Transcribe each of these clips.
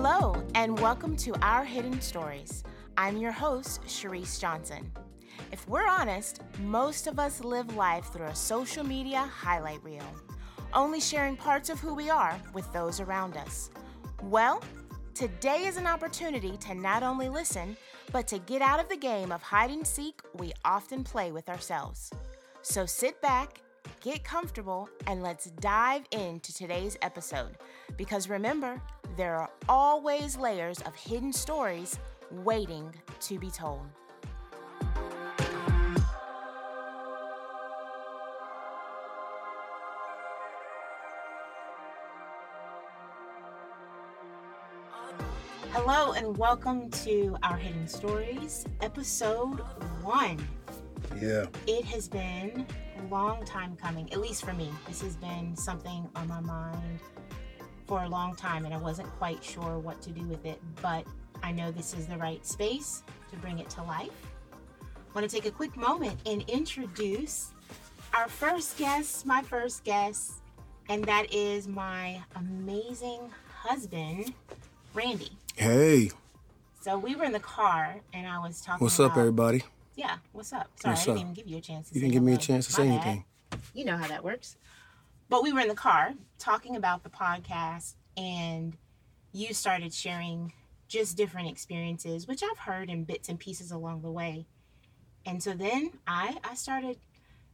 Hello, and welcome to Our Hidden Stories. I'm your host, Sharice Johnson. If we're honest, most of us live life through a social media highlight reel, only sharing parts of who we are with those around us. Well, today is an opportunity to not only listen, but to get out of the game of hide and seek we often play with ourselves. So sit back, get comfortable, and let's dive into today's episode. Because remember, there are always layers of hidden stories waiting to be told. Hello, and welcome to Our Hidden Stories, episode one. Yeah. It has been a long time coming, at least for me. This has been something on my mind for a long time, and I wasn't quite sure what to do with it, but I know this is the right space to bring it to life. I want to take a quick moment and introduce our first guest, my first guest, and that is my amazing husband, Randy. Hey, So we were in the car, and I was talking. what's up, everybody? Yeah, what's up? Sorry, What's I didn't up? even give you a chance. To You say didn't give me a chance to say anything. You know how that works. But we were in the car talking about the podcast, and you started sharing just different experiences, which I've heard in bits and pieces along the way. And so then I I started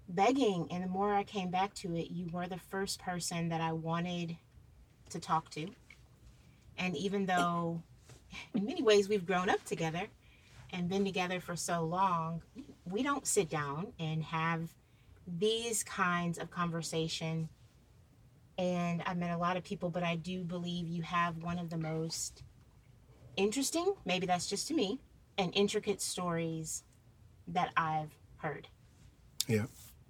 begging, and the more I came back to it, you were the first person that I wanted to talk to. And even though in many ways we've grown up together and been together for so long, we don't sit down and have these kinds of conversation. And I've met a lot of people, but I do believe you have one of the most interesting, maybe that's just to me, and intricate stories that I've heard. Yeah.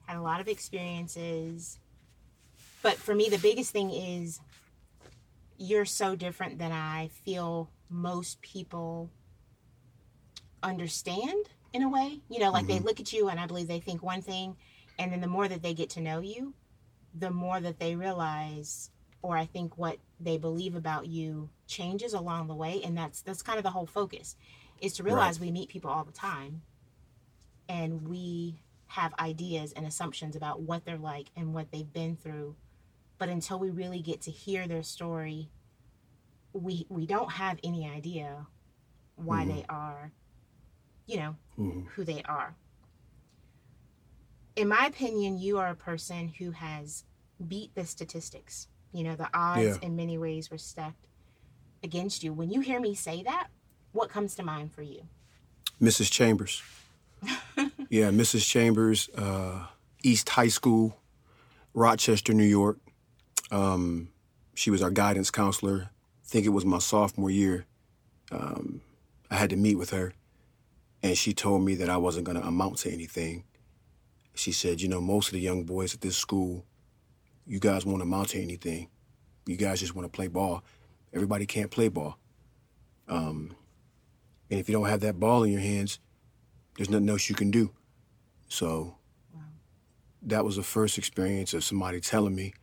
Had a lot of experiences. But for me, the biggest thing is you're so different than I feel most people understand in a way. You know, like they mm-hmm. look at you and I believe they think one thing, and then the more that they get to know you, the more that they realize or I think what they believe about you changes along the way and that's that's kind of the whole focus is to realize we meet people all the time and we have ideas and assumptions about what they're like and what they've been through but until we really get to hear their story we we don't have any idea why they are you know Mhm. who they are in my opinion you are a person who has beat the statistics you know the odds Yeah. in many ways were stacked against you when you hear me say that what comes to mind for you Mrs. Chambers. yeah, Mrs. Chambers, uh, East High School, Rochester, New York. Um, she was our guidance counselor. I think it was my sophomore year. Um, I had to meet with her, and she told me that I wasn't going to amount to anything. She said, You know, most of the young boys at this school, you guys won't amount to anything. You guys just want to play ball. Everybody can't play ball. Um, and if you don't have that ball in your hands, there's nothing else you can do. So that was the first experience of somebody telling me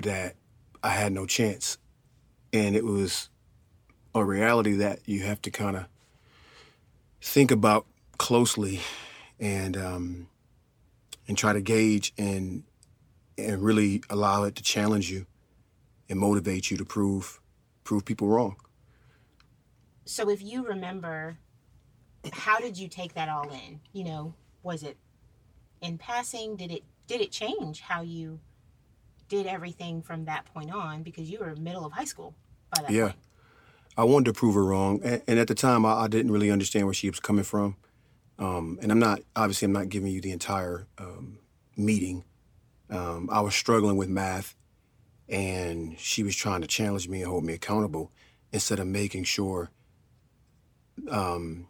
that I had no chance. And it was a reality that you have to kind of think about closely and um, and try to gauge and and really allow it to challenge you and motivate you to prove prove people wrong. so if you remember how did you take that all in you know was it in passing did it did it change how you did everything from that point on because you were middle of high school by that Yeah. point I wanted to prove her wrong, and, and at the time, I, I didn't really understand where she was coming from. Um, and I'm not obviously I'm not giving you the entire um, meeting. Um, I was struggling with math, and she was trying to challenge me and hold me accountable instead of making sure um,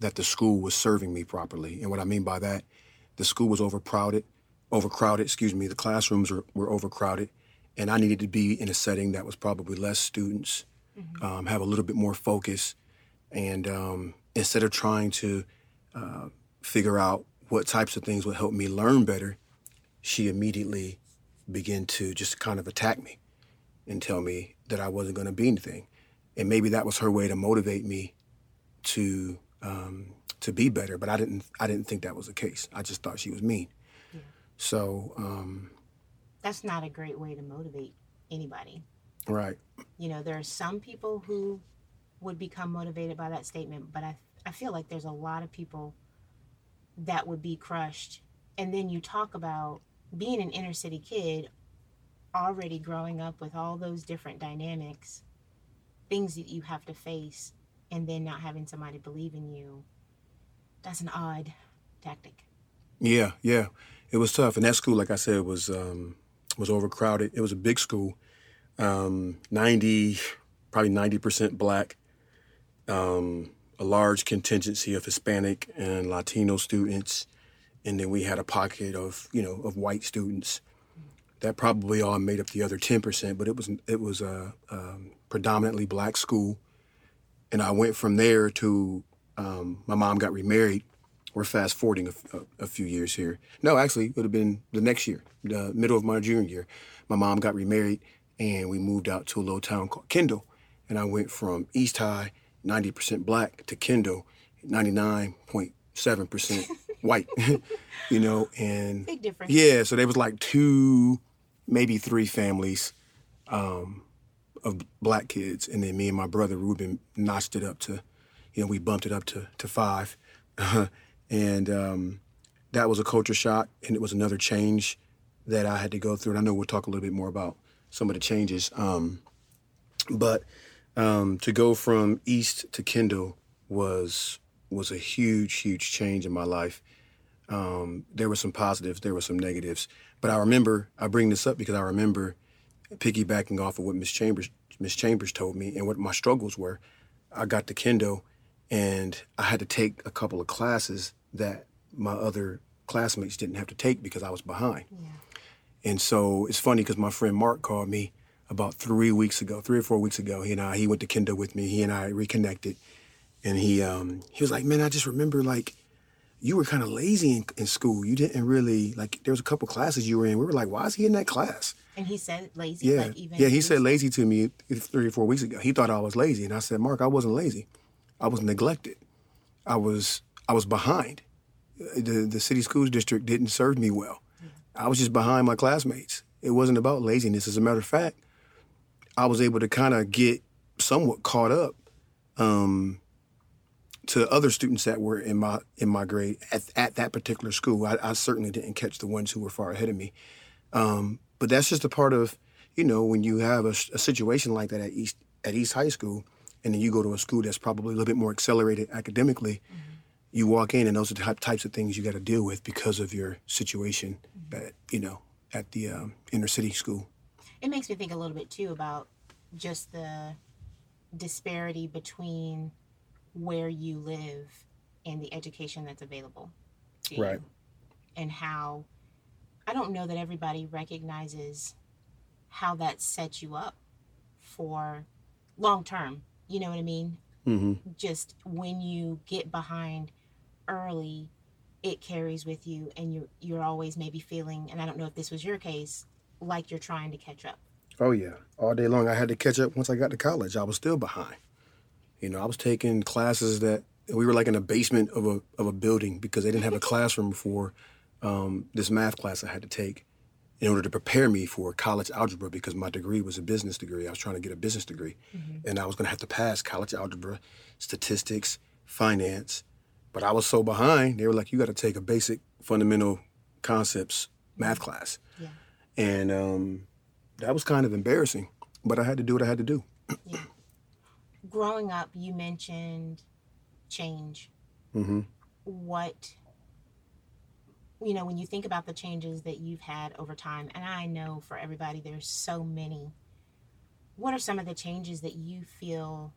that the school was serving me properly. And what I mean by that, the school was overcrowded, overcrowded. Excuse me, the classrooms were, were overcrowded, and I needed to be in a setting that was probably less students um, have a little bit more focus, and um, instead of trying to uh, figure out what types of things would help me learn better, she immediately began to just kind of attack me and tell me that I wasn't going to be anything. and maybe that was her way to motivate me to um, to be better. But I didn't I didn't think that was the case. I just thought she was mean. Yeah. So um, that's not a great way to motivate anybody. Right. You know, there are some people who would become motivated by that statement, but I I feel like there's a lot of people that would be crushed. And then you talk about being an inner city kid already growing up with all those different dynamics, things that you have to face, and then not having somebody believe in you. That's an odd tactic. Yeah, yeah. It was tough. And that school, like I said, was um, was overcrowded. It was a big school. Um, 90, probably 90% black. Um, a large contingency of Hispanic and Latino students, and then we had a pocket of you know of white students. That probably all made up the other ten percent, but it was it was a, um, predominantly black school, and I went from there to um, my mom got remarried. We're fast forwarding a, a, a, few years here. No, actually, it would have been the next year, the middle of my junior year. My mom got remarried, and we moved out to a little town called Kendall, and I went from East High 90% black to Kendall, 99.7% white, you know, and big difference. Yeah, so there was like two, maybe three families um, of black kids, and then me and my brother Ruben notched it up to, you know, we bumped it up to to five, and um, that was a culture shock, and it was another change that I had to go through. And I know we'll talk a little bit more about some of the changes, um, but um, to go from East to Kendall was was a huge, huge change in my life. Um, there were some positives, there were some negatives, but I remember I bring this up because I remember piggybacking off of what Miss Chambers Miss Chambers told me and what my struggles were. I got to Kendall, and I had to take a couple of classes that my other classmates didn't have to take because I was behind. Yeah. And so it's funny because my friend Mark called me about three weeks ago, three or four weeks ago. He and I, he went to Kendall with me. He and I reconnected, and he um, he was like, "Man, I just remember like you were kind of lazy in, in, school. You didn't really like. There was a couple classes you were in. We were like, why is he in that class?" And he said lazy. Yeah, like yeah. He said lazy to me three or four weeks ago. He thought I was lazy, and I said, "Mark, I wasn't lazy. I was neglected. I was I was behind. The the city schools district didn't serve me well. I was just behind my classmates. It wasn't about laziness. As a matter of fact." I was able to kind of get somewhat caught up um, to other students that were in my in my grade at, at that particular school. I, I, certainly didn't catch the ones who were far ahead of me, um, but that's just a part of you know when you have a, a, situation like that at East at East High School, and then you go to a school that's probably a little bit more accelerated academically. Mm-hmm. You walk in, and those are the types of things you got to deal with because of your situation mm-hmm. at you know at the um, inner city school it makes me think a little bit too about just the disparity between where you live and the education that's available to right. you and how i don't know that everybody recognizes how that sets you up for long term you know what i mean mm-hmm. just when you get behind early it carries with you and you're you're always maybe feeling and i don't know if this was your case like you're trying to catch up. Oh yeah, all day long. I had to catch up once I got to college. I was still behind. You know, I was taking classes that we were like in the basement of a of a building because they didn't have a classroom for um, this math class I had to take in order to prepare me for college algebra because my degree was a business degree. I was trying to get a business degree, mm-hmm. and I was going to have to pass college algebra, statistics, finance. But I was so behind. They were like, "You got to take a basic fundamental concepts math class." Yeah and um, that was kind of embarrassing. But I had to do what I had to do. yeah. Growing up, you mentioned change. Mm-hmm. What you know when you think about the changes that you've had over time, and I know for everybody there's so many. What are some of the changes that you feel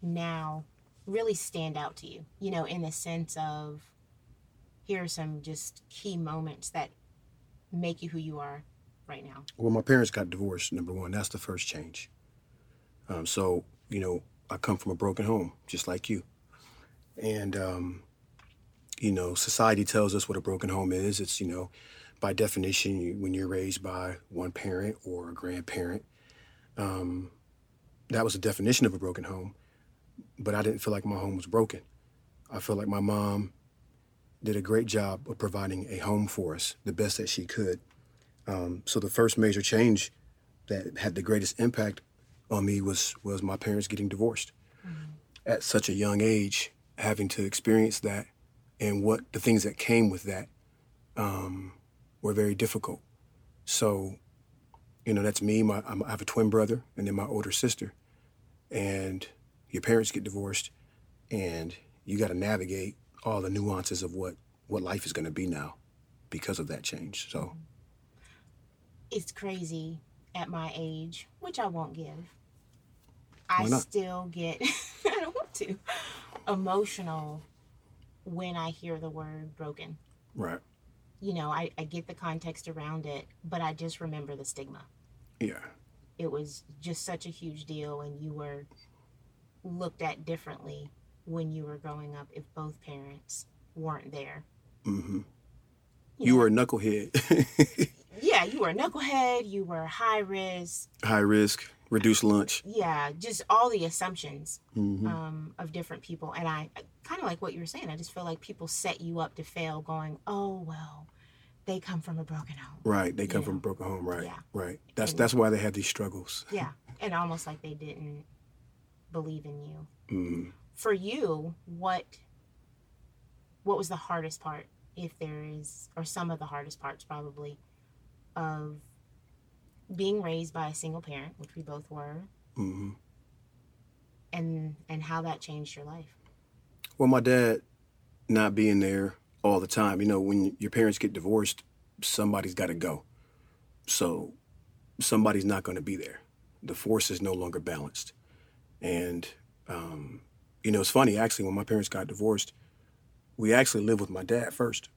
now really stand out to you? You know, in the sense of here are some just key moments that make you who you are right now? Well, my parents got divorced, number one. That's the first change. Um, so, you know, I come from a broken home, just like you. And, um, you know, society tells us what a broken home is. It's, you know, by definition, you, when you're raised by one parent or a grandparent, um, that was the definition of a broken home. But I didn't feel like my home was broken. I felt like my mom did a great job of providing a home for us, the best that she could. Um, so the first major change that had the greatest impact on me was was my parents getting divorced at such a young age, having to experience that, and what the things that came with that um, were very difficult. So, you know, that's me. My I'm, I have a twin brother, and then my older sister, and your parents get divorced, and you got to navigate all the nuances of what what life is going to be now because of that change. So It's crazy at my age, which I won't give. I still get, I don't want to, emotional when I hear the word broken. right, You know, I, I get the context around it, but I just remember the stigma. yeah, It was just such a huge deal, and you were looked at differently when you were growing up if both parents weren't there. Mm hmm You You know, were a knucklehead, yeah, you were a knucklehead, you were high risk, high risk, reduced lunch. yeah, just all the assumptions hmm um, of different people. And I kind of like what you were saying. I just feel like people set you up to fail, going, "Oh well, they come from a broken home." Right, they come Yeah. from a broken home. Right, Yeah. right. That's And- that's why they have these struggles. Yeah, and almost like they didn't believe in you. hmm For you, what what was the hardest part, if there is, or some of the hardest parts probably, of being raised by a single parent, which we both were, hmm and and how that changed your life? Well, my dad not being there all the time. You know, when your parents get divorced, somebody's got to go. So somebody's not going to be there. The force is no longer balanced. And, um, you know, it's funny, actually, when my parents got divorced, we actually lived with my dad first.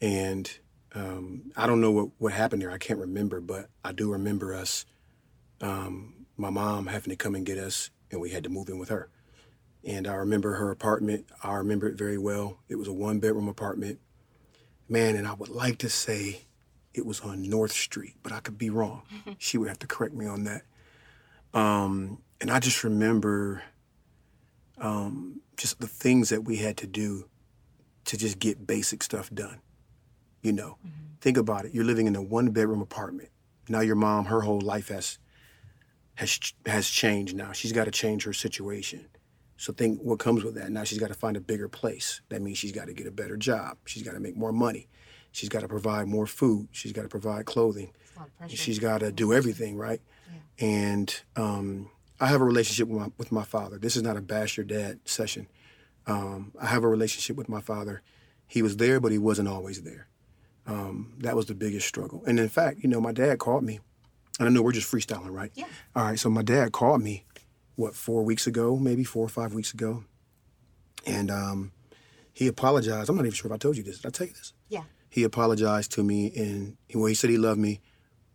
And um, I don't know what, what happened there. I can't remember, but I do remember us, um, my mom having to come and get us, and we had to move in with her and I remember her apartment. I remember it very well. It was a one bedroom apartment. Man, and I would like to say it was on North Street, but I could be wrong. she would have to correct me on that. Um, and I just remember um, just the things that we had to do to just get basic stuff done. You know, think about it. You're living in a one bedroom apartment. Now your mom, her whole life has has has changed now. She's got to change her situation. So think what comes with that. Now she's got to find a bigger place. That means she's got to get a better job. She's got to make more money. She's got to provide more food. She's got to provide clothing. It's a lot of pressure. She's got to do everything, right? And um, I have a relationship with my, with my father. This is not a bash your dad session. Um, I have a relationship with my father. He was there, but he wasn't always there. Um, that was the biggest struggle. And in fact, you know, my dad called me. And I know we're just freestyling, right? Yeah. All right. So my dad called me, what, four weeks ago, maybe four or five weeks ago. And um, he apologized. I'm not even sure if I told you this. Did I tell you this? Yeah. he apologized to me and well he said he loved me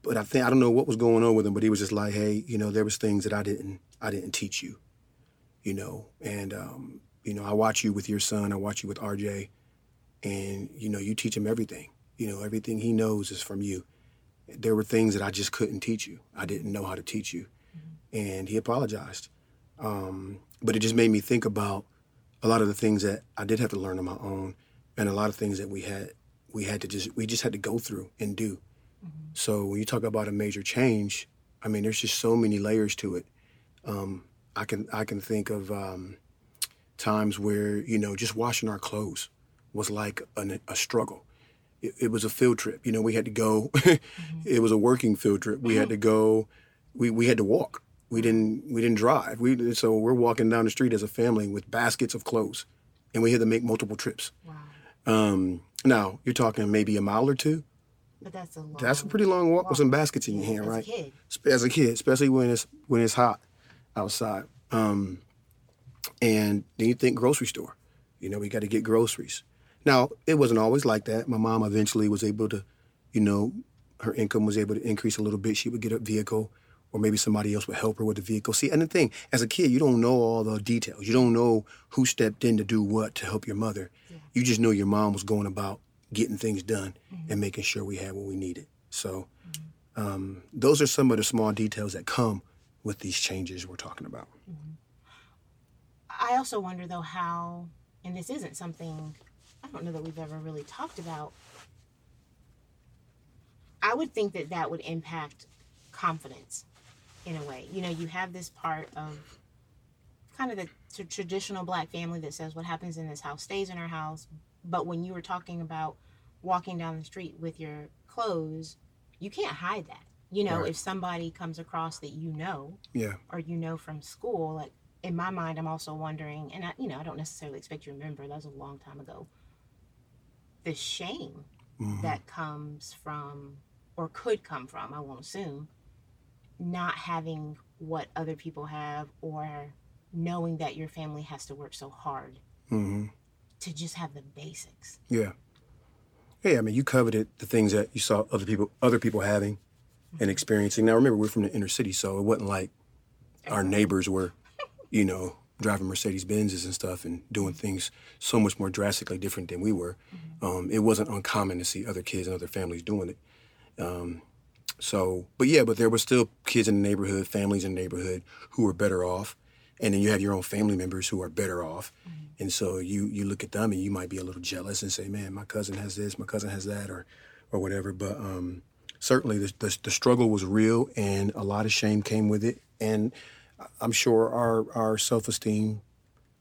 but i think i don't know what was going on with him but he was just like hey you know there was things that i didn't i didn't teach you you know and um, you know i watch you with your son i watch you with rj and you know you teach him everything you know everything he knows is from you there were things that i just couldn't teach you i didn't know how to teach you and he apologized um, but it just made me think about a lot of the things that i did have to learn on my own and a lot of things that we had we had to just we just had to go through and do. So when you talk about a major change, I mean there's just so many layers to it. Um, I can I can think of um, times where you know just washing our clothes was like an, a struggle. It, it was a field trip. You know we had to go. it was a working field trip. We had to go. We we had to walk. We didn't we didn't drive. We so we're walking down the street as a family with baskets of clothes, and we had to make multiple trips. Wow. Um, now you're talking maybe a mile or two. But that's a long. That's a pretty long walk with some baskets in your hand, as a right? kid. As a kid, especially when it's when it's hot outside. Um, and then you think grocery store. You know, we got to get groceries. Now it wasn't always like that. My mom eventually was able to, you know, her income was able to increase a little bit. She would get a vehicle, or maybe somebody else would help her with the vehicle. See, and the thing, as a kid, you don't know all the details. You don't know who stepped in to do what to help your mother. You just know your mom was going about getting things done mm-hmm. and making sure we had what we needed. So mm-hmm. um, those are some of the small details that come with these changes we're talking about. Mm-hmm. I also wonder though how, and this isn't something I don't know that we've ever really talked about. I would think that that would impact confidence in a way. You know, you have this part of kind of the t- traditional black family that says what happens in this house stays in our house. But when you were talking about walking down the street with your clothes, you can't hide that. You know, Right. if somebody comes across that you know, Yeah. or you know from school, like in my mind, I'm also wondering, and I, you know, I don't necessarily expect you to remember, that was a long time ago. The shame Mhm. that comes from, or could come from, I won't assume, not having what other people have, or knowing that your family has to work so hard hmm to just have the basics. Yeah. Yeah, I mean, you coveted the things that you saw other people other people having and experiencing. Now, remember, we're from the inner city, so it wasn't like our neighbors were, you know, driving Mercedes Benzes and stuff and doing things so much more drastically different than we were. Um, it wasn't uncommon to see other kids and other families doing it. Um, so, but yeah, but there were still kids in the neighborhood, families in the neighborhood who were better off, and then you have your own family members who are better off, and so you you look at them and you might be a little jealous and say, "Man, my cousin has this, my cousin has that," or or whatever. But um, certainly the, the the struggle was real, and a lot of shame came with it, and I'm sure our our self esteem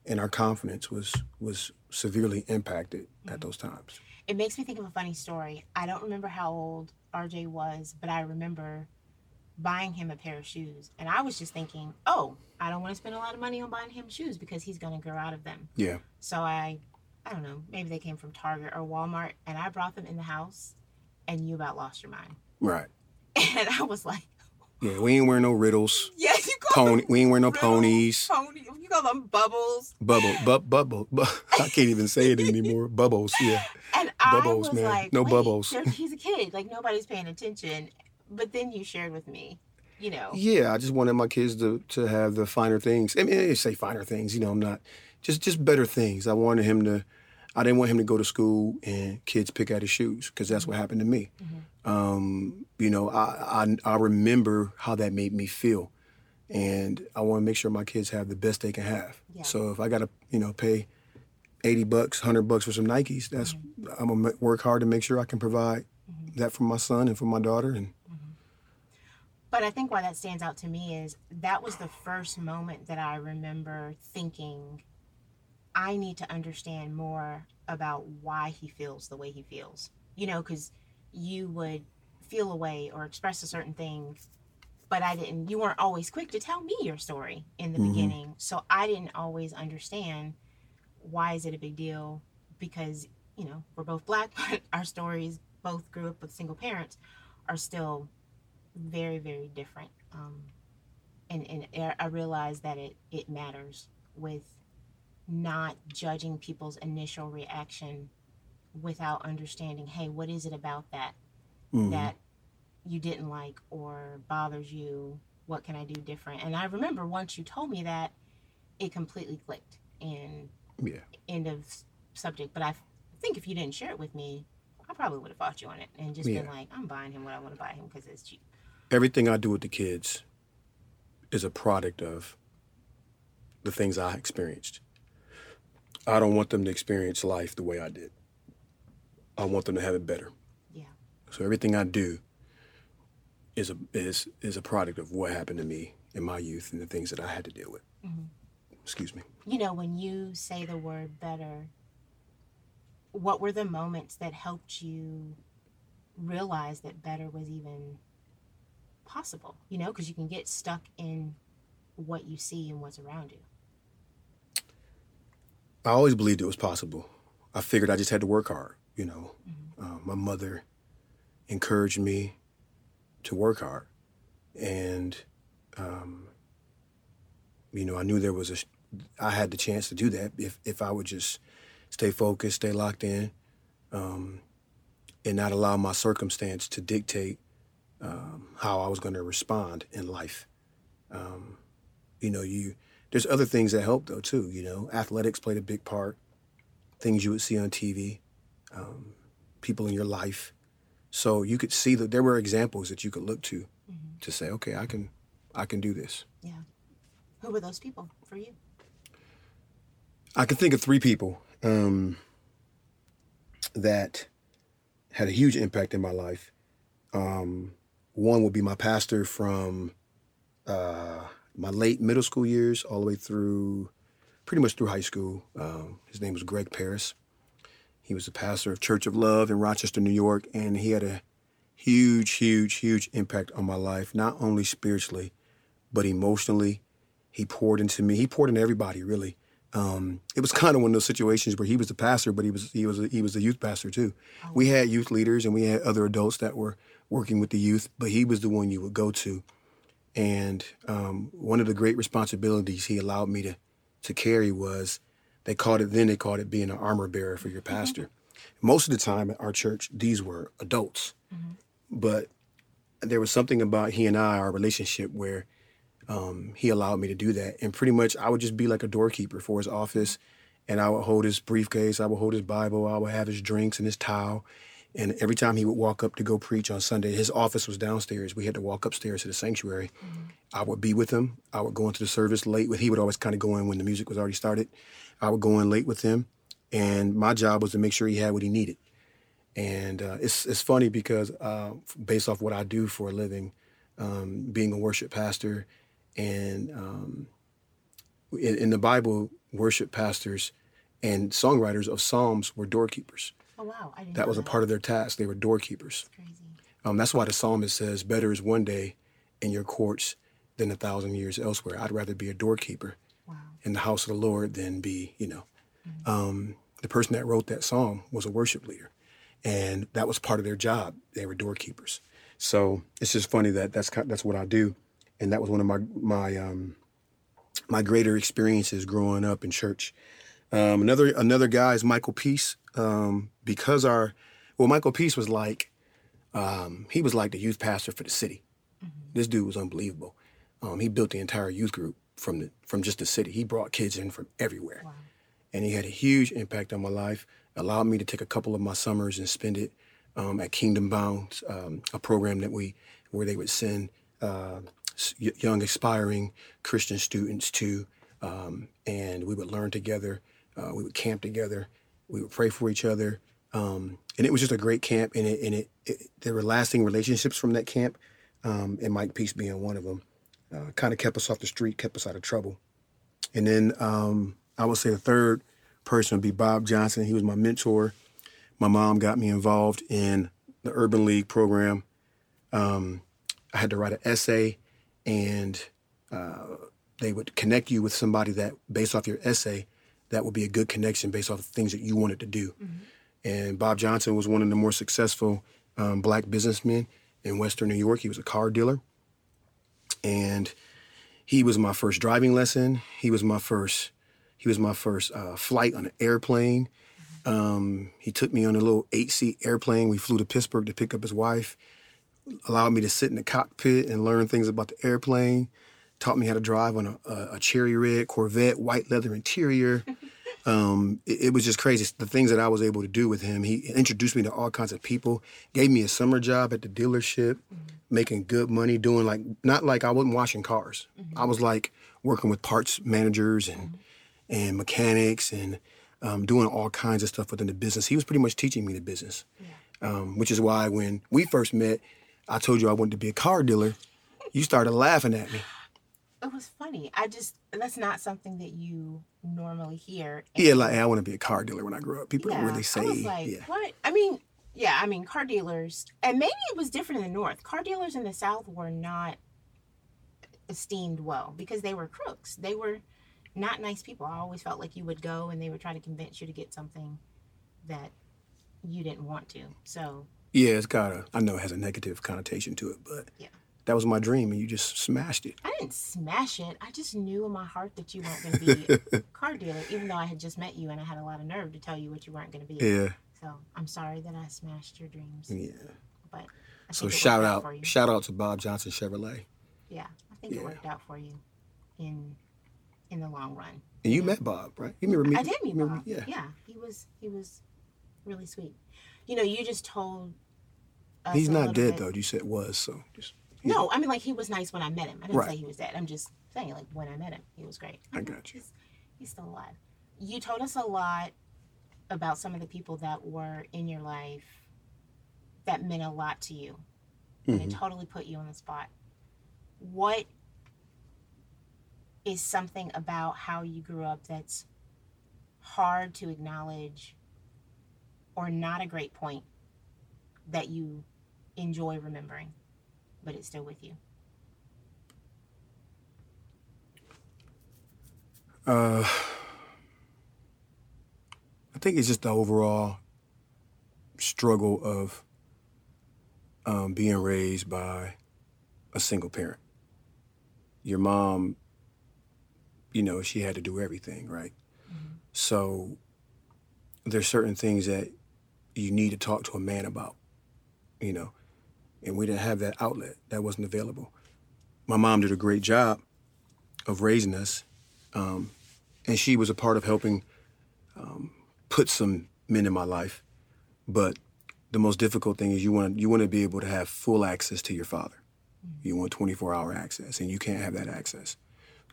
and our confidence was was severely impacted at mm-hmm. those times. It makes me think of a funny story. I don't remember how old RJ was, but I remember buying him a pair of shoes. And I was just thinking, oh, I don't want to spend a lot of money on buying him shoes because he's going to grow out of them. Yeah, So I, I don't know, maybe they came from Target or Walmart, and I brought them in the house, and you about lost your mind. right. And I was like, Yeah, we ain't wearing no riddles. yeah, you call Pony, them we ain't wearing no riddles, ponies. Pony, you call them bubbles. Bubble, bu- bubble, bu- I can't even say it anymore. Bubbles, yeah. And I Bubbles, was man. like, No bubbles. He's a kid. Like nobody's paying attention. But then you shared with me, you know, Yeah, I just wanted my kids to to have the finer things. I mean, I say finer things, you know, I'm not just just better things. I wanted him to. I didn't want him to go to school and kids pick at his shoes because that's what mm-hmm. happened to me. Mm-hmm. Um, you know, I, I I remember how that made me feel, and I want to make sure my kids have the best they can have. Yeah. So if I got to, you know, pay eighty bucks, hundred bucks for some Nikes, that's mm-hmm. I'm gonna work hard to make sure I can provide that for my son and for my daughter, and But I think why that stands out to me is that was the first moment that I remember thinking, I need to understand more about why he feels the way he feels. You know, because you would feel a way or express a certain thing, but I didn't, you weren't always quick to tell me your story in the Mhm. beginning. So I didn't always understand why is it a big deal? Because, you know, we're both black, but our stories both grew up with single parents are still very very different um, and and I- i realize that it it matters with not judging people's initial reaction without understanding hey what is it about that Mhm. that you didn't like or bothers you what can i do different and i remember once you told me that it completely clicked and yeah. end of subject but I think if you didn't share it with me i probably would have fought you on it and just been like i'm buying him what i want to buy him because it's cheap everything I do with the kids is a product of the things I experienced. I don't want them to experience life the way I did. I want them to have it better. yeah So everything I do is a is is a product of what happened to me in my youth and the things that I had to deal with. Mhm. Excuse me. you know, when you say the word better, what were the moments that helped you realize that better was even possible? You know, because you can get stuck in what you see and what's around you. I always believed it was possible. I figured I just had to work hard. You know, uh, my mother encouraged me to work hard, and um, you know, I knew there was a, I had the chance to do that if if I would just stay focused, stay locked in, um, and not allow my circumstance to dictate um, how I was going to respond in life. Um, you know, you there's other things that help though too. You know, athletics played a big part. Things you would see on TV, um, people in your life. So you could see that there were examples that you could look to to say, okay, I can, I can do this. Yeah. Who were those people for you? I can think of three people um, that had a huge impact in my life. Um, one would be my pastor from uh, my late middle school years all the way through, pretty much through high school. Um, his name was Greg Paris. He was the pastor of Church of Love in Rochester, New York, and he had a huge, huge, huge impact on my life, not only spiritually, but emotionally. He poured into me. He poured into everybody, really. Um, it was kind of one of those situations where he was the pastor, but he was he was a, he was the youth pastor too. Oh. We had youth leaders and we had other adults that were working with the youth, but he was the one you would go to. And um, one of the great responsibilities he allowed me to to carry was they called it then they called it being an armor bearer for your pastor. Mm-hmm. Most of the time at our church, these were adults, mm-hmm. but there was something about he and I, our relationship, where um, he allowed me to do that. And pretty much I would just be like a doorkeeper for his office. And I would hold his briefcase, I would hold his Bible, I would have his drinks and his towel. And every time he would walk up to go preach on Sunday, his office was downstairs. We had to walk upstairs to the sanctuary. Mm-hmm. I would be with him. I would go into the service late with. He would always kind of go in when the music was already started. I would go in late with him, and my job was to make sure he had what he needed. And uh, it's it's funny because uh, based off what I do for a living, um, being a worship pastor and um, in, in, the Bible, worship pastors and songwriters of psalms were doorkeepers. Oh wow! that was a part of their task. They were doorkeepers. That's crazy. Um, that's why the psalmist says, "Better is one day in your courts than a thousand years elsewhere." I'd rather be a doorkeeper wow. in the house of the Lord than be, you know. Mm-hmm. Um, the person that wrote that psalm was a worship leader, and that was part of their job. They were doorkeepers. So it's just funny that that's that's what I do and that was one of my my um, my greater experiences growing up in church. Um, another another guy is Michael Peace um, because our well Michael Peace was like um, he was like the youth pastor for the city. Mm-hmm. This dude was unbelievable. Um, he built the entire youth group from the from just the city. He brought kids in from everywhere, wow. and he had a huge impact on my life. Allowed me to take a couple of my summers and spend it um, at Kingdom Bound, um, a program that we where they would send uh, young aspiring Christian students to, um, and we would learn together. Uh, we would camp together. We would pray for each other, um, and it was just a great camp. And it, and it, it there were lasting relationships from that camp, um, and Mike Peace being one of them, uh, kind of kept us off the street, kept us out of trouble. And then um, I would say the third person would be Bob Johnson. He was my mentor. My mom got me involved in the Urban League program. Um, I had to write an essay and uh, they would connect you with somebody that, based off your essay, that would be a good connection based off the things that you wanted to do. Mm-hmm. And Bob Johnson was one of the more successful um, black businessmen in Western New York. He was a car dealer, and he was my first driving lesson. He was my first. He was my first uh, flight on an airplane. Mm-hmm. Um, he took me on a little eight-seat airplane. We flew to Pittsburgh to pick up his wife allowed me to sit in the cockpit and learn things about the airplane. Taught me how to drive on a, a, cherry red Corvette, white leather interior. Um, it, it, was just crazy. The things that I was able to do with him. He introduced me to all kinds of people. Gave me a summer job at the dealership, mm-hmm. making good money, doing like not like I wasn't washing cars. Mm-hmm. I was like working with parts managers and mm-hmm. and mechanics and um, doing all kinds of stuff within the business. He was pretty much teaching me the business, yeah. um, which is why when we first met, I told you I wanted to be a car dealer, you started laughing at me. It was funny. I just that's not something that you normally hear. And yeah, like I want to be a car dealer when I grow up. People yeah, don't really say. I was like, yeah. what? I mean, yeah, I mean, car dealers, and maybe it was different in the North. Car dealers in the South were not esteemed well because they were crooks. They were not nice people. I always felt like you would go and they would try to convince you to get something that you didn't want to. So yeah, it's got a. I know it has a negative connotation to it, but yeah. That was my dream, and you just smashed it. I didn't smash it. I just knew in my heart that you weren't going to be a car dealer, even though I had just met you and I had a lot of nerve to tell you what you weren't going to be. Yeah. So I'm sorry that I smashed your dreams. Yeah. But so shout out, out shout out to Bob Johnson Chevrolet. Yeah, I think yeah. it worked out for you in in the long run. And you yeah. met Bob, right? You remember me? I did meet Bob. Yeah. Yeah, he was he was really sweet. You know, you just told He's not dead bit. though. You said was, so just No, I mean like he was nice when I met him. I didn't Right. say he was dead. I'm just saying like when I met him, he was great. I got you. He's, he's still alive. You told us a lot about some of the people that were in your life that meant a lot to you. And it Mhm. totally put you on the spot. What is something about how you grew up that's hard to acknowledge or not a great point that you enjoy remembering, but it's still with you? Uh, I think it's just the overall struggle of um, being raised by a single parent. Your mom, you know, she had to do everything, right? So there's certain things that you need to talk to a man about, you know, and we didn't have that outlet. That wasn't available. My mom did a great job of raising us. Um, and she was a part of helping um, put some men in my life. But the most difficult thing is you want you want to be able to have full access to your father. You want 24 hour access, and you can't have that access.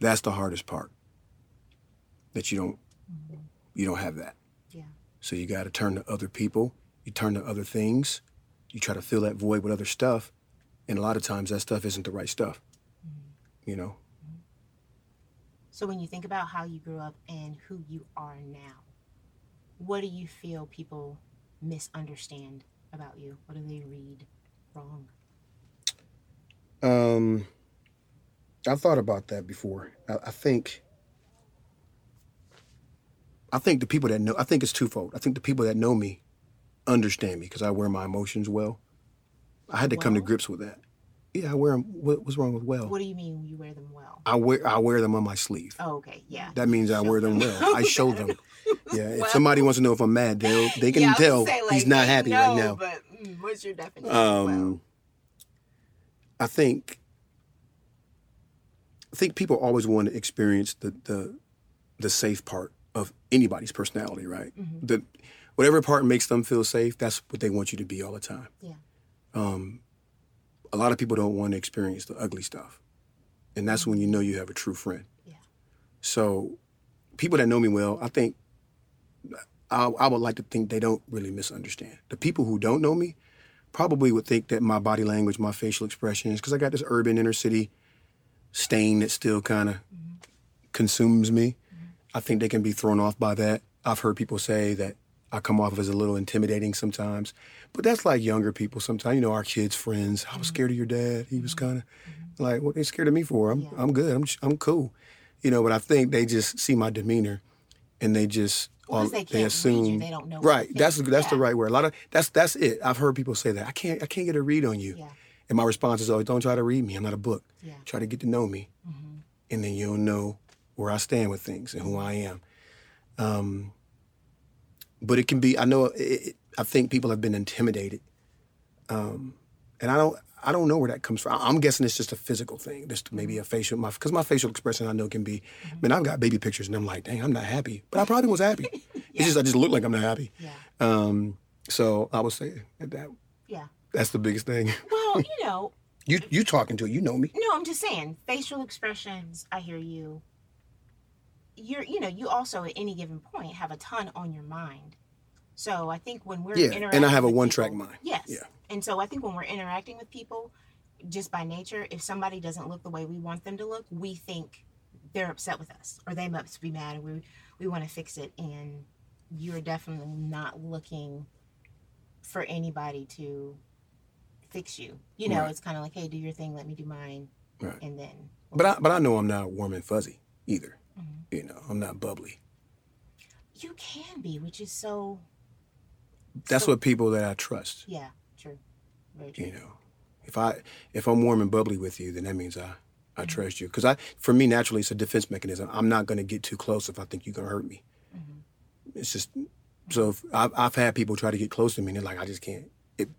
That's the hardest part. That you don't you don't have that. Yeah. So you got to turn to other people. You turn to other things. You try to fill that void with other stuff, and a lot of times that stuff isn't the right stuff. You know. So when you think about how you grew up and who you are now, what do you feel people misunderstand about you? What do they read wrong? Um, I've thought about that before. I, I think. I think the people that know. I think it's twofold. I think the people that know me understand me because I wear my emotions well. I had to come to grips with that. Yeah, I wear them. What, what's wrong with well? What do you mean you wear them well? I wear I wear them on my sleeve. Oh, okay, yeah. That means I wear them well. I show them. Yeah, if somebody wants to know if I'm mad, they they can Yeah, tell say, he's not happy know, right now. But mm, what's your definition? of well? Um, I think I think people always want to experience the the the safe part of anybody's personality, right? Mm-hmm. The whatever part makes them feel safe, that's what they want you to be all the time. Yeah. Um, a lot of people don't want to experience the ugly stuff, and that's when you know you have a true friend. Yeah. So, people that know me well, I think I, I would like to think they don't really misunderstand. The people who don't know me probably would think that my body language, my facial expressions, because I got this urban inner city stain that still kind of consumes me. I think they can be thrown off by that. I've heard people say that I come off as a little intimidating sometimes, but that's like younger people. Sometimes, you know, our kids' friends. I was scared of your dad. He was kind of like, "What they scared of me for? I'm, Yeah. I'm good. I'm, I'm cool." You know, but I think they just see my demeanor, and they just all- they can't read assume you, they don't know right. That's that's the right word. A lot of that's that's it. I've heard people say that. I can't I can't get a read on you. Yeah. And my response is always, "Don't try to read me. I'm not a book. Yeah. Try to get to know me, Mhm. and then you'll know where I stand with things and who I am." Um, but it can be. I know. It, it, I think people have been intimidated, um, and I don't. I don't know where that comes from. I'm guessing it's just a physical thing. Just maybe a facial, my because my facial expression I know can be. Mm-hmm. Man, I've got baby pictures, and I'm like, dang, I'm not happy, but I probably was happy. It's just I just look like I'm not happy. Yeah. Um, so I would say that, that Yeah. that's the biggest thing. Well, you know, You you talking to it, you know me. no, I'm just saying, facial expressions, I hear you. You're, you know, you also at any given point have a ton on your mind. So I think when we're Yeah, interacting and I have a one-track mind. Yes. Yeah. And so I think when we're interacting with people, just by nature, if somebody doesn't look the way we want them to look, we think they're upset with us or they must be mad and we we want to fix it. And you're definitely not looking for anybody to fix you. You know, Right. it's kind of like, hey, do your thing, let me do mine, Right. and then. But I but I know I'm not warm and fuzzy either. Mhm. You know, I'm not bubbly. You can be, which is so. That's so- what people that I trust. Yeah, true. Very true. You know, if I if I'm warm and bubbly with you, then that means I I Mm-hmm. trust you. Because I for me naturally it's a defense mechanism. I'm not going to get too close if I think you're going to hurt me. Mhm. It's just so if, I've I've had people try to get close to me and they're like I just can't. It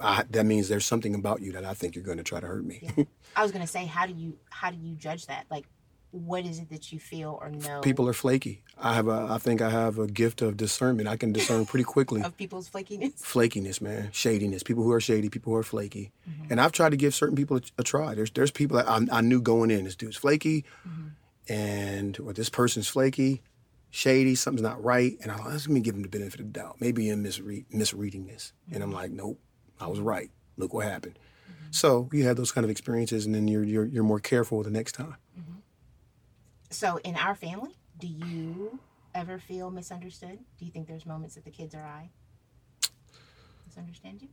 I, that means there's something about you that I think you're going to try to hurt me. Yeah. I was gonna say, how do you how do you judge that? Like, what is it that you feel or know People are flaky. I have a, I think I have a gift of discernment. I can discern pretty quickly. of people's flakiness? flakiness, man, shadiness. People who are shady, people who are flaky, mm-hmm. and I've tried to give certain people a, a try. There's there's people that I, I knew going in. This dude's flaky, mm-hmm. and or this person's flaky, shady. Something's not right, and I let me give him the benefit of the doubt. Maybe I'm misread, misreading this, and I'm mm-hmm. like, nope, I was right. Look what happened. So you have those kind of experiences, and then you're you're you're more careful the next time. So, in our family, do you ever feel misunderstood? Do you think there's moments that the kids or I misunderstand you?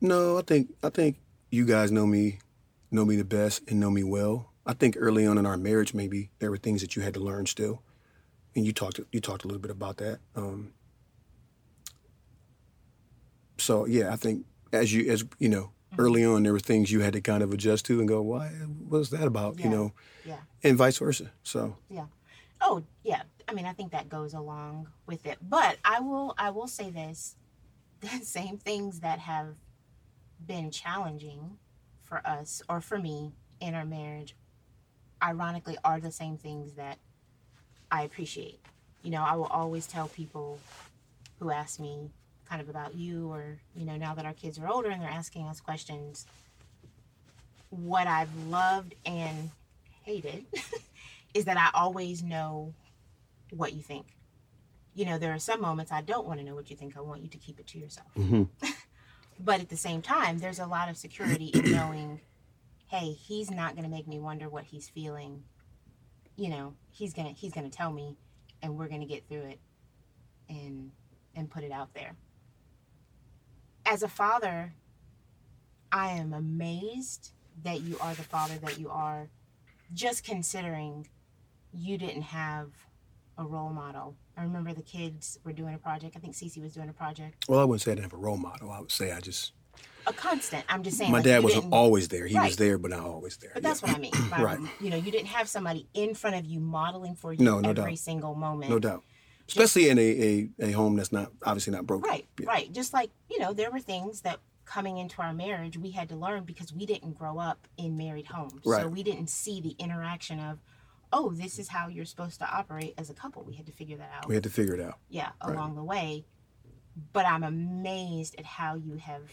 No, I think I think you guys know me, know me the best and know me well. I think early on in our marriage, maybe there were things that you had to learn still, and you talked you talked a little bit about that. Um, so yeah, I think as you as you know, early on there were things you had to kind of adjust to and go, why? What's that about? Yeah. You know, Yeah. and vice versa. So Yeah. Oh, yeah. I mean, I think that goes along with it. But I will I will say this. The same things that have been challenging for us or for me in our marriage ironically are the same things that I appreciate. You know, I will always tell people who ask me kind of about you or, you know, now that our kids are older and they're asking us questions, what I've loved and hated is that I always know what you think. You know, there are some moments I don't want to know what you think. I want you to keep it to yourself. mhm. But at the same time, there's a lot of security in knowing, hey, he's not going to make me wonder what he's feeling. You know, he's going to he's going to tell me and we're going to get through it and and put it out there. As a father, I am amazed that you are the father that you are just considering you didn't have a role model. I remember the kids were doing a project. I think Cece was doing a project. well, I wouldn't say I didn't have a role model. I would say I just A constant. I'm just saying. my like, dad wasn't always there. He was there, but not always there. But Yeah. that's what I mean. Right. You know, you didn't have somebody in front of you modeling for you No, no every doubt. single moment. No doubt. Especially in a, a, a home that's not obviously not broken. Right, Yeah. right. Just like, you know, there were things that coming into our marriage we had to learn because we didn't grow up in married homes. right. So we didn't see the interaction of, oh, this is how you're supposed to operate as a couple. We had to figure that out. We had to figure it out. yeah, Right. along the way. But I'm amazed at how you have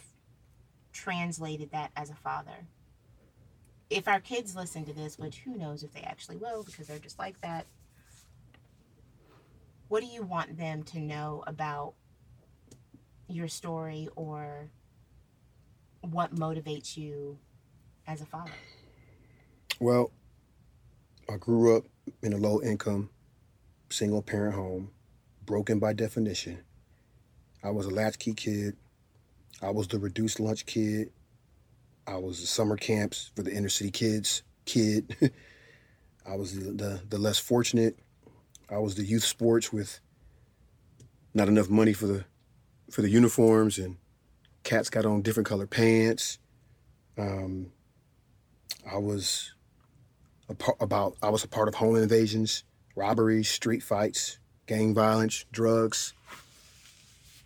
translated that as a father. If our kids listen to this, which who knows if they actually will because they're just like that, what do you want them to know about your story or what motivates you as a father? Well, I grew up in a low income, single parent home, broken by definition. I was a latchkey kid. I was the reduced lunch kid. I was the summer camps for the inner city kids kid. I was the, the, the less fortunate. I was the youth sports with not enough money for the for the uniforms and cats got on different colored pants. Um, I was par- about I was a part of home invasions, robberies, street fights, gang violence, drugs.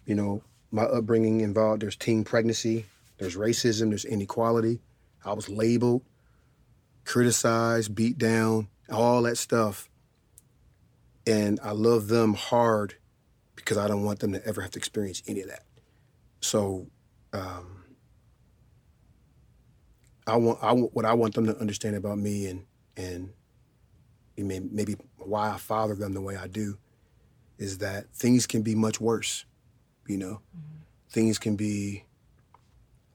You know, my upbringing involved there's teen pregnancy, there's racism, there's inequality. I was labeled, criticized, beat down, all that stuff. And I love them hard because I don't want them to ever have to experience any of that. So, um, I want I want what I want them to understand about me and and maybe why I father them the way I do is that things can be much worse. You know, things can be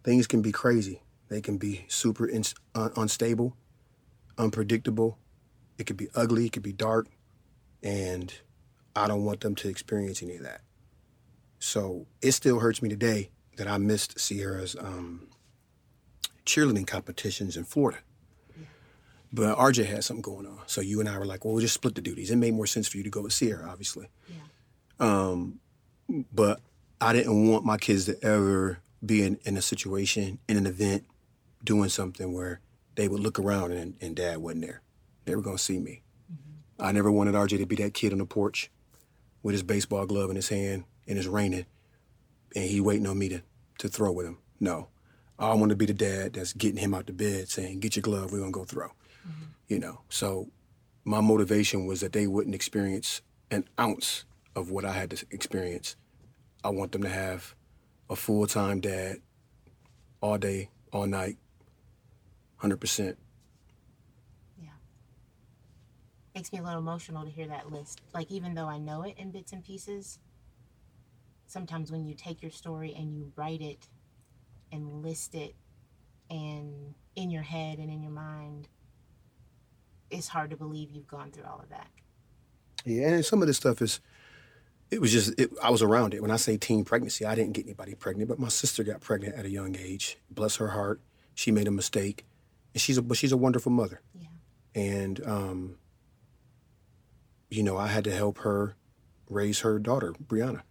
things can be crazy. They can be super ins un- unstable, unpredictable. It could be ugly. It could be dark, and I don't want them to experience any of that. So it still hurts me today that I missed Sierra's um, cheerleading competitions in Florida. But RJ had something going on. So you and I were like, well, we'll just split the duties. It made more sense for you to go with Sierra, obviously. Yeah. Um, but I didn't want my kids to ever be in, in a situation, in an event, doing something where they would look around and, and dad wasn't there. They were going to see me. I never wanted RJ to be that kid on the porch with his baseball glove in his hand and it's raining and he waiting on me to, to throw with him. No. I want to be the dad that's getting him out the bed saying, get your glove, we're going to go throw. Mm-hmm. You know, so my motivation was that they wouldn't experience an ounce of what I had to experience. I want them to have a full time dad all day, all night, 100%. Yeah. Makes me a little emotional to hear that list. Like, even though I know it in bits and pieces, sometimes when you take your story and you write it and list it and in your head and in your mind, it's hard to believe you've gone through all of that. Yeah, and some of this stuff is, it was just, it, I was around it. When I say teen pregnancy, I didn't get anybody pregnant, but my sister got pregnant at a young age. Bless her heart. She made a mistake. And she's a, but she's a wonderful mother. Yeah. And, um, you know, I had to help her raise her daughter, Brianna.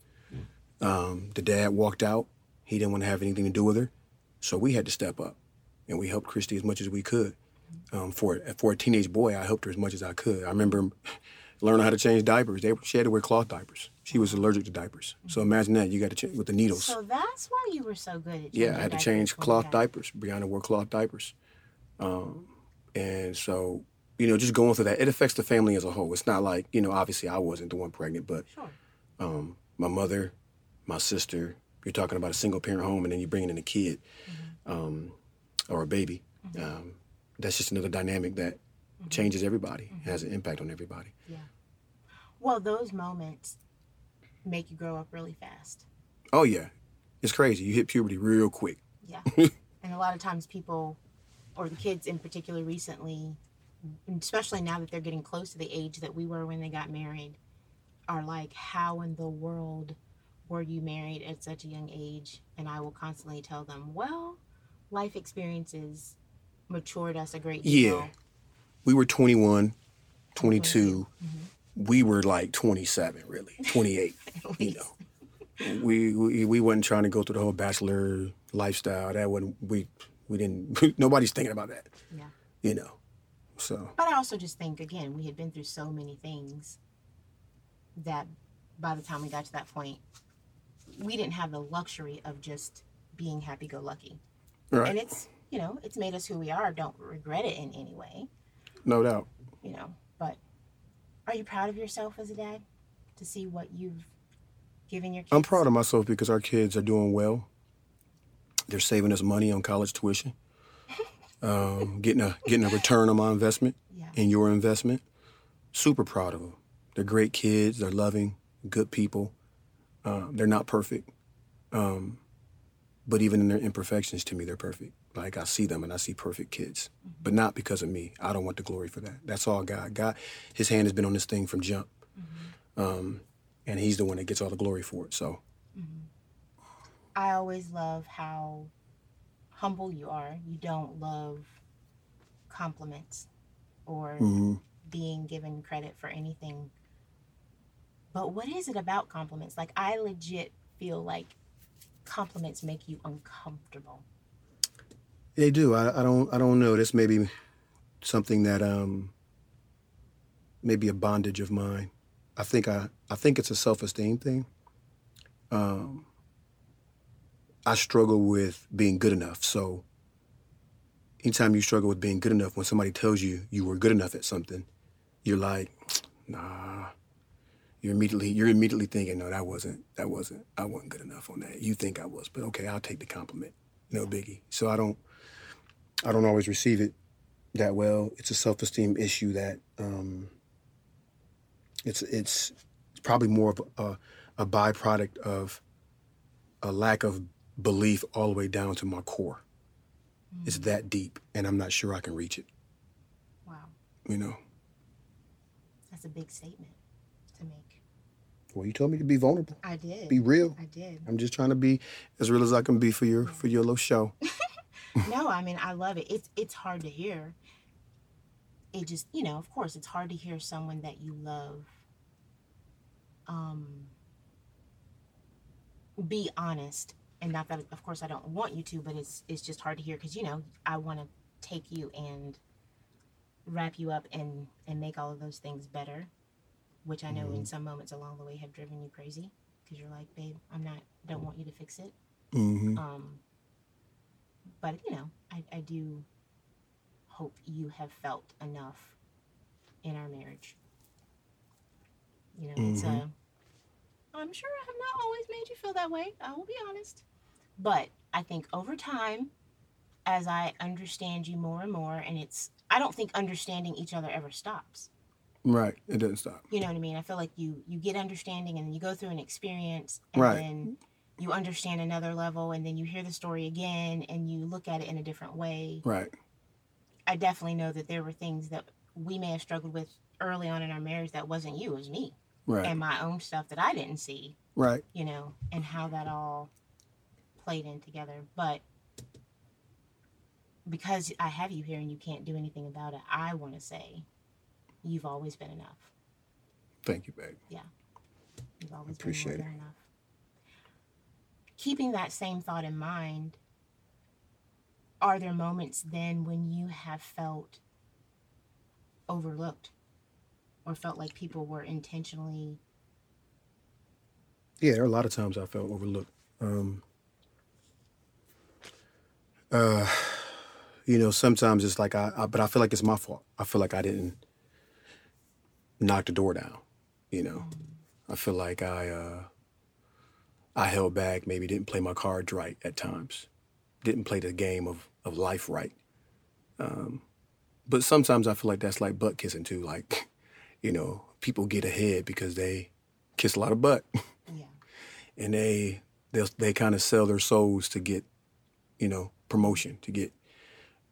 Um, the dad walked out. He didn't want to have anything to do with her. So we had to step up. And we helped Christy as much as we could. Um, for, for a teenage boy, I helped her as much as I could. I remember learning how to change diapers. They, she had to wear cloth diapers. She was allergic to diapers. So imagine that. You got to change with the needles. So that's why you were so good at Yeah, I had to change cloth had- diapers. Brianna wore cloth diapers. Um, and so, you know, just going through that, it affects the family as a whole. It's not like, you know, obviously I wasn't the one pregnant, but Sure. um, my mother, my sister, you're talking about a single parent home and then you're bringing in a kid um, or a baby. Um, that's just another dynamic that changes everybody, has an impact on everybody. Yeah. Well, those moments make you grow up really fast. Oh, yeah. It's crazy. You hit puberty real quick. Yeah. and a lot of times people, or the kids in particular recently, especially now that they're getting close to the age that we were when they got married, are like, how in the world were you married at such a young age? And I will constantly tell them, well, life experiences matured us a great deal. Yeah. We were 21, 22. Mm-hmm. We were like 27, really, 28. you know, we, we we wasn't trying to go through the whole bachelor lifestyle. That wasn't we we didn't. nobody's thinking about that. Yeah. You know, so But I also just think, again, we had been through so many things that by the time we got to that point, we didn't have the luxury of just being happy go lucky. right, And it's, you know, it's made us who we are. Don't regret it in any way, no doubt. you know. But are you proud of yourself as a dad to see what you've given your kids? I'm proud of myself because our kids are doing well. They're saving us money on college tuition, um, getting a getting a return on my investment Yeah. and your investment. Super proud of them. They're great kids. They're loving, good people. Um, they're not perfect, um, but even in their imperfections, to me, they're perfect. Like I see them and I see perfect kids, but not because of me. I don't want the glory for that. That's all God. God, His hand has been on this thing from jump, um, and He's the one that gets all the glory for it. So. I always love how humble you are. You don't love compliments or mhm. being given credit for anything. But what is it about compliments? Like, I legit feel like compliments make you uncomfortable. They do. I, I don't. I don't know. This may be something that um. Maybe a bondage of mine. I think I. I think it's a self-esteem thing. Um. I struggle with being good enough. So. Anytime you struggle with being good enough, when somebody tells you you were good enough at something, you're like, nah. You're immediately you're immediately thinking, no, that wasn't that wasn't I wasn't good enough on that. You think I was, but okay, I'll take the compliment. No biggie. So I don't I don't always receive it that well. It's a self esteem issue that um, it's it's probably more of a, a byproduct of a lack of belief all the way down to my core. It's that deep, and I'm not sure I can reach it. Wow. You know. That's a big statement to make. Well, you told me to be vulnerable, I did. be real. I did. I'm just trying to be as real as I can be for your for your little show. no, I mean I love it. It's it's hard to hear. It just you know, of course, it's hard to hear someone that you love um be honest. And not that of course I don't want you to, but it's it's just hard to hear because you know, I want to take you and wrap you up and and make all of those things better, which I know in some moments along the way have driven you crazy because you're like, babe, I'm not don't want you to fix it. hmm Um, but you know, I, I do hope you have felt enough in our marriage. You know, it's a. I'm sure I have not always made you feel that way. I will be honest. But I think over time, as I understand you more and more, and it's, I don't think understanding each other ever stops. Right. It doesn't stop. You know what I mean? I feel like you you get understanding, and then you go through an experience, and Right. then you understand another level, and then you hear the story again, and you look at it in a different way. Right. I definitely know that there were things that we may have struggled with early on in our marriage that wasn't you, it was me, Right. and my own stuff that I didn't see. right. you know, and how that all played in together. But because I have you here and you can't do anything about it, I want to say you've always been enough. Thank you, babe. Yeah. You've always Appreciate been more than enough. Keeping that same thought in mind, are there moments then when you have felt overlooked or felt like people were intentionally Yeah, there are a lot of times I felt overlooked. Um, uh, you know, sometimes it's like I, I, but I feel like it's my fault. I feel like I didn't knock the door down. You know, I feel like I, uh, I held back. Maybe didn't play my cards right at times. Didn't play the game of of life right. Um, but sometimes I feel like that's like butt kissing too. Like, you know, people get ahead because they kiss a lot of butt. yeah and they they they kind of sell their souls to get you know promotion to get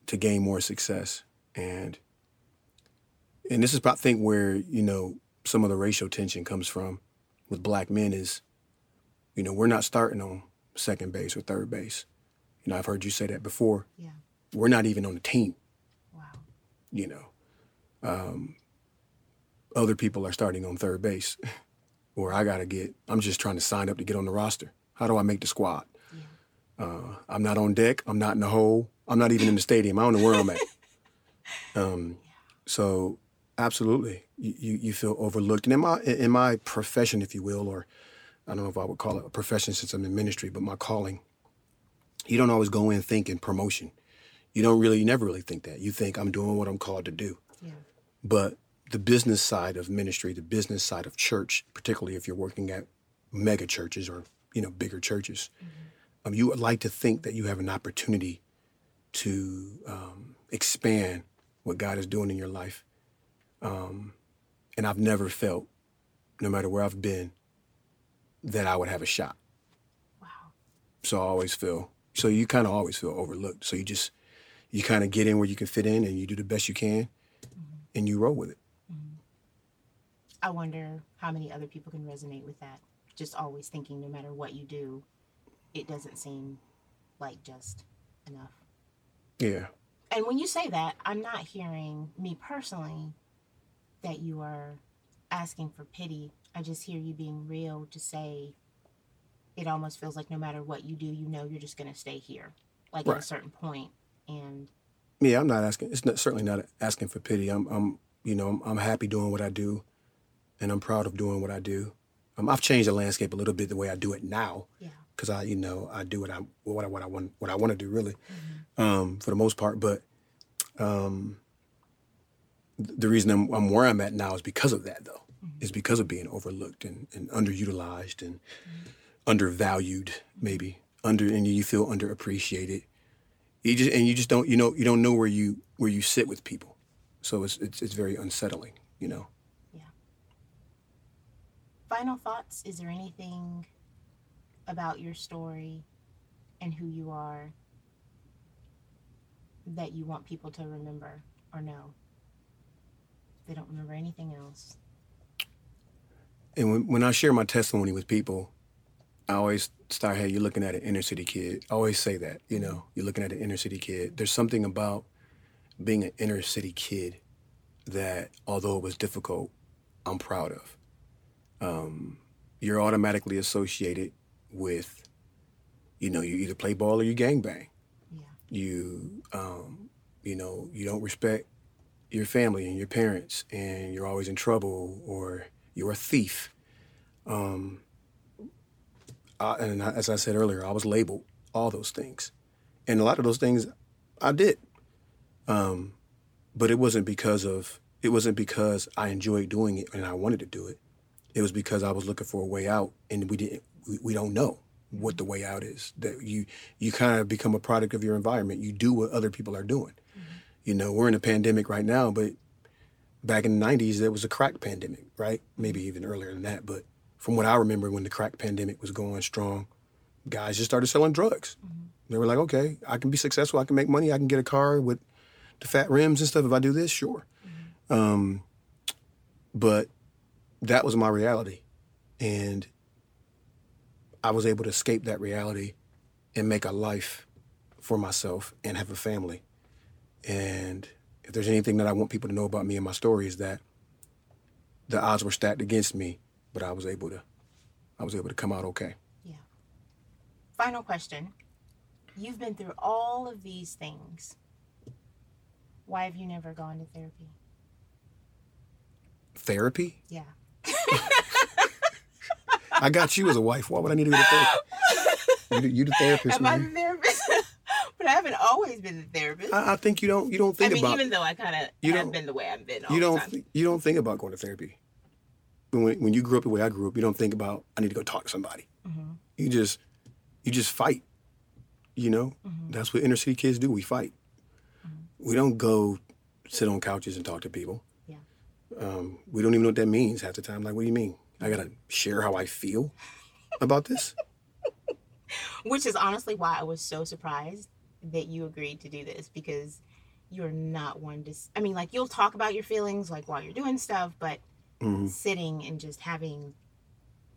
to gain more success. And and this is I think where you know some of the racial tension comes from with black men is you know we're not starting on second base or third base. You know I've heard you say that before. Yeah. We're not even on the team. Wow. You know um, other people are starting on third base. Or i gotta get i'm just trying to sign up to get on the roster. How do i make the squad uh, i'm not on deck. I'm not in the hole. I'm not even in the stadium. I don't know where i'm at. Um, so absolutely. You, you, feel overlooked. And in my in my profession if you will or i don't know if i would call it a profession since i'm in ministry but my calling you don't always go in thinking promotion. You don't really you never really think that. You think i'm doing what i'm called to do. Yeah. But the business side of ministry, the business side of church, particularly if you're working at mega churches or you know bigger churches, um, you would like to think that you have an opportunity to um, expand what God is doing in your life. Um, and I've never felt, no matter where I've been, that I would have a shot. wow So I always feel. So you kind of always feel overlooked. So you just you kind of get in where you can fit in, and you do the best you can, and you roll with it. I wonder how many other people can resonate with that. Just always thinking no matter what you do, it doesn't seem like just enough. Yeah. And when you say that, I'm not hearing me personally that you are asking for pity. I just hear you being real to say it almost feels like no matter what you do, you know you're just going to stay here, like at a certain point. And Yeah, I'm not asking. It's not, certainly not asking for pity. I'm, I'm, you know, I'm, I'm happy doing what I do, and I'm proud of doing what I do. Um, I've changed the landscape a little bit the way I do it now, yeah, because I, you know, I do what I, what I, what I want, what I want to do, really, um, for the most part. But um, th- the reason I'm, I'm where I'm at now is because of that, though. Is because of being overlooked and, and underutilized and undervalued, maybe under, and you feel underappreciated you just and you just don't you know you don't know where you where you sit with people so it's it's, it's very unsettling you know Yeah. final thoughts. Is there anything about your story and who you are that you want people to remember or know? They don't remember anything else. and when, when i share my testimony with people i always start hey you're looking at an inner city kid i always say that you know you're looking at an inner city kid there's something about being an inner city kid that although it was difficult i'm proud of um, you're automatically associated with you know you either play ball or you gangbang Yeah. you um, you know you don't respect your family and your parents and you're always in trouble or you're a thief um, I, and I- as i said earlier i was labeled all those things and a lot of those things i did um, but it wasn't because of it wasn't because I enjoyed doing it and I wanted to do it. It was because I was looking for a way out, and we didn't. We, we don't know what the way out is. That you you kind of become a product of your environment. You do what other people are doing. Mm-hmm. You know, we're in a pandemic right now, but back in the '90s there was a crack pandemic, right? Maybe even earlier than that. But from what I remember, when the crack pandemic was going strong, guys just started selling drugs. Mm-hmm. They were like, okay, I can be successful. I can make money. I can get a car with the fat rims and stuff. If I do this, sure. Mm-hmm. Um, but that was my reality. And I was able to escape that reality and make a life for myself and have a family. And if there's anything that I want people to know about me and my story is that the odds were stacked against me, but I was able to I was able to come out okay. Yeah. Final question. You've been through all of these things. Why have you never gone to therapy? Therapy? Yeah. I got you as a wife. Why would I need to go to therapy? You, the- you the therapist, Am I the man. therapist? but I haven't always been the therapist. I, I, I think you don't you don't think mean, about even though I kind of you have been the way I've been all you don't time. th- you don't think about going to therapy. When when you grew up the way I grew up, you don't think about I need to go talk to somebody. Mm-hmm. You just you just fight. You know, Mm-hmm. that's what inner city kids do. We fight. We don't go sit on couches and talk to people. Yeah. Um, we don't even know what that means half the time. Like, what do you mean? I gotta share how I feel about this. Which is honestly why I was so surprised that you agreed to do this because you're not one to. I mean, like you'll talk about your feelings like while you're doing stuff, but Mhm. sitting and just having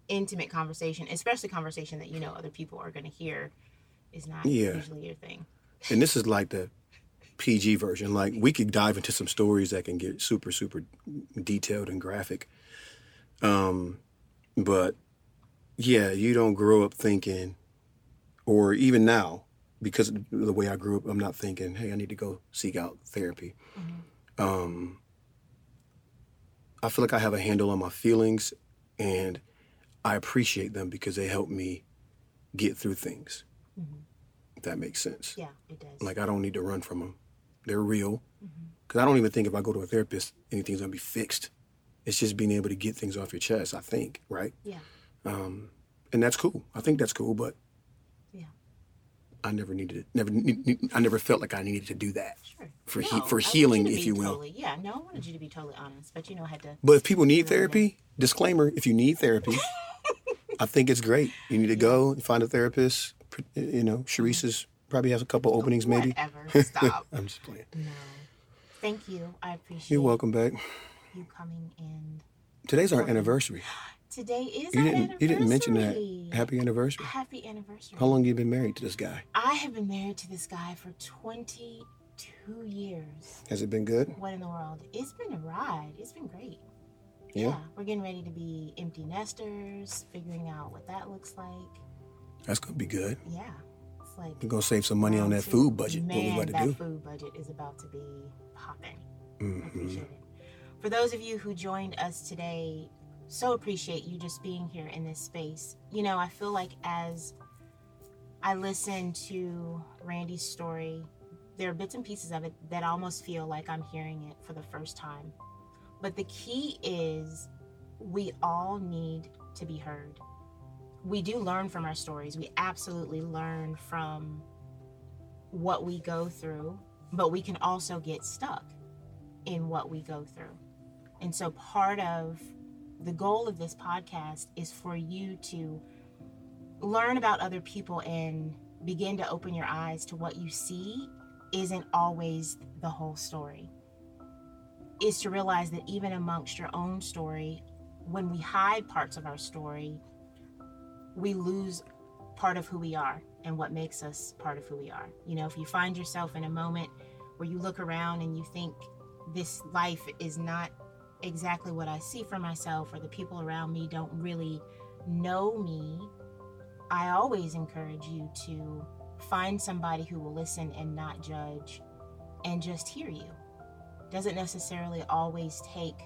intimate conversation, especially conversation that you know other people are to hear, is not Yeah. usually your thing. and this is like the PG version. Like we could dive into some stories that can get super, super detailed and graphic. Um, but yeah, you don't grow up thinking, or even now, because of the way I grew up, I'm not thinking, hey, I need to go seek out therapy. Um, I feel like I have a handle on my feelings, and I appreciate them because they help me get through things. If that makes sense. Yeah, it does. Like I don't need to run from them. They're real. Because I don't even think if I go to a therapist, anything's gonna be fixed. It's just being able to get things off your chest. I think, right? yeah, Um, and that's cool. I think that's cool. But yeah, I never needed it. Never. ne- ne- I never felt like I needed to do that. sure. For he- for healing, if you will. Totally, yeah, no, I wanted you to be totally honest, but you know, I had to. But if people need therapy, disclaimer: if you need therapy, I think it's great. You need to go and find a therapist. You know, Sharice is probably has a couple openings, maybe. Whatever. Stop. I'm just playing. no. Thank you. I appreciate You're welcome back. You coming in. Today's our anniversary. Today is You our didn't. You didn't mention that. Happy anniversary. Happy anniversary. How long you been married to this guy? I have been married to this guy for 22 years. Has it been good? What in the world? It's been a ride. It's been great. Yeah. We're getting ready to be empty nesters, figuring out what that looks like. That's gonna be good. Yeah. It's like We're gonna save some money on that food budget. Man, what we about to that do? food budget is about to be popping. Hmm it. For those of you who joined us today, so appreciate you just being here in this space. You know, I feel like as I listen to Randy's story, there are bits and pieces of it that almost feel like I'm hearing it for the first time. But the key is we all need to be heard. We do learn from our stories. We absolutely learn from what we go through, but we can also get stuck in what we go through. And so part of the goal of this podcast is for you to learn about other people and begin to open your eyes to what you see isn't always the whole story. Is to realize that even amongst your own story, when we hide parts of our story, we lose part of who we are and what makes us part of who we are. You know, if you find yourself in a moment where you look around and you think this life is not exactly what I see for myself, or the people around me don't really know me, I always encourage you to find somebody who will listen and not judge and just hear you. Doesn't necessarily always take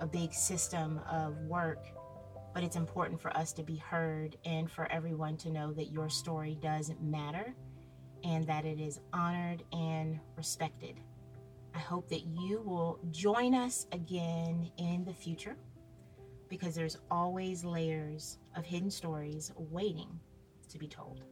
a big system of work, but it's important for us to be heard and for everyone to know that your story does matter and that it is honored and respected. I hope that you will join us again in the future because there's always layers of hidden stories waiting to be told.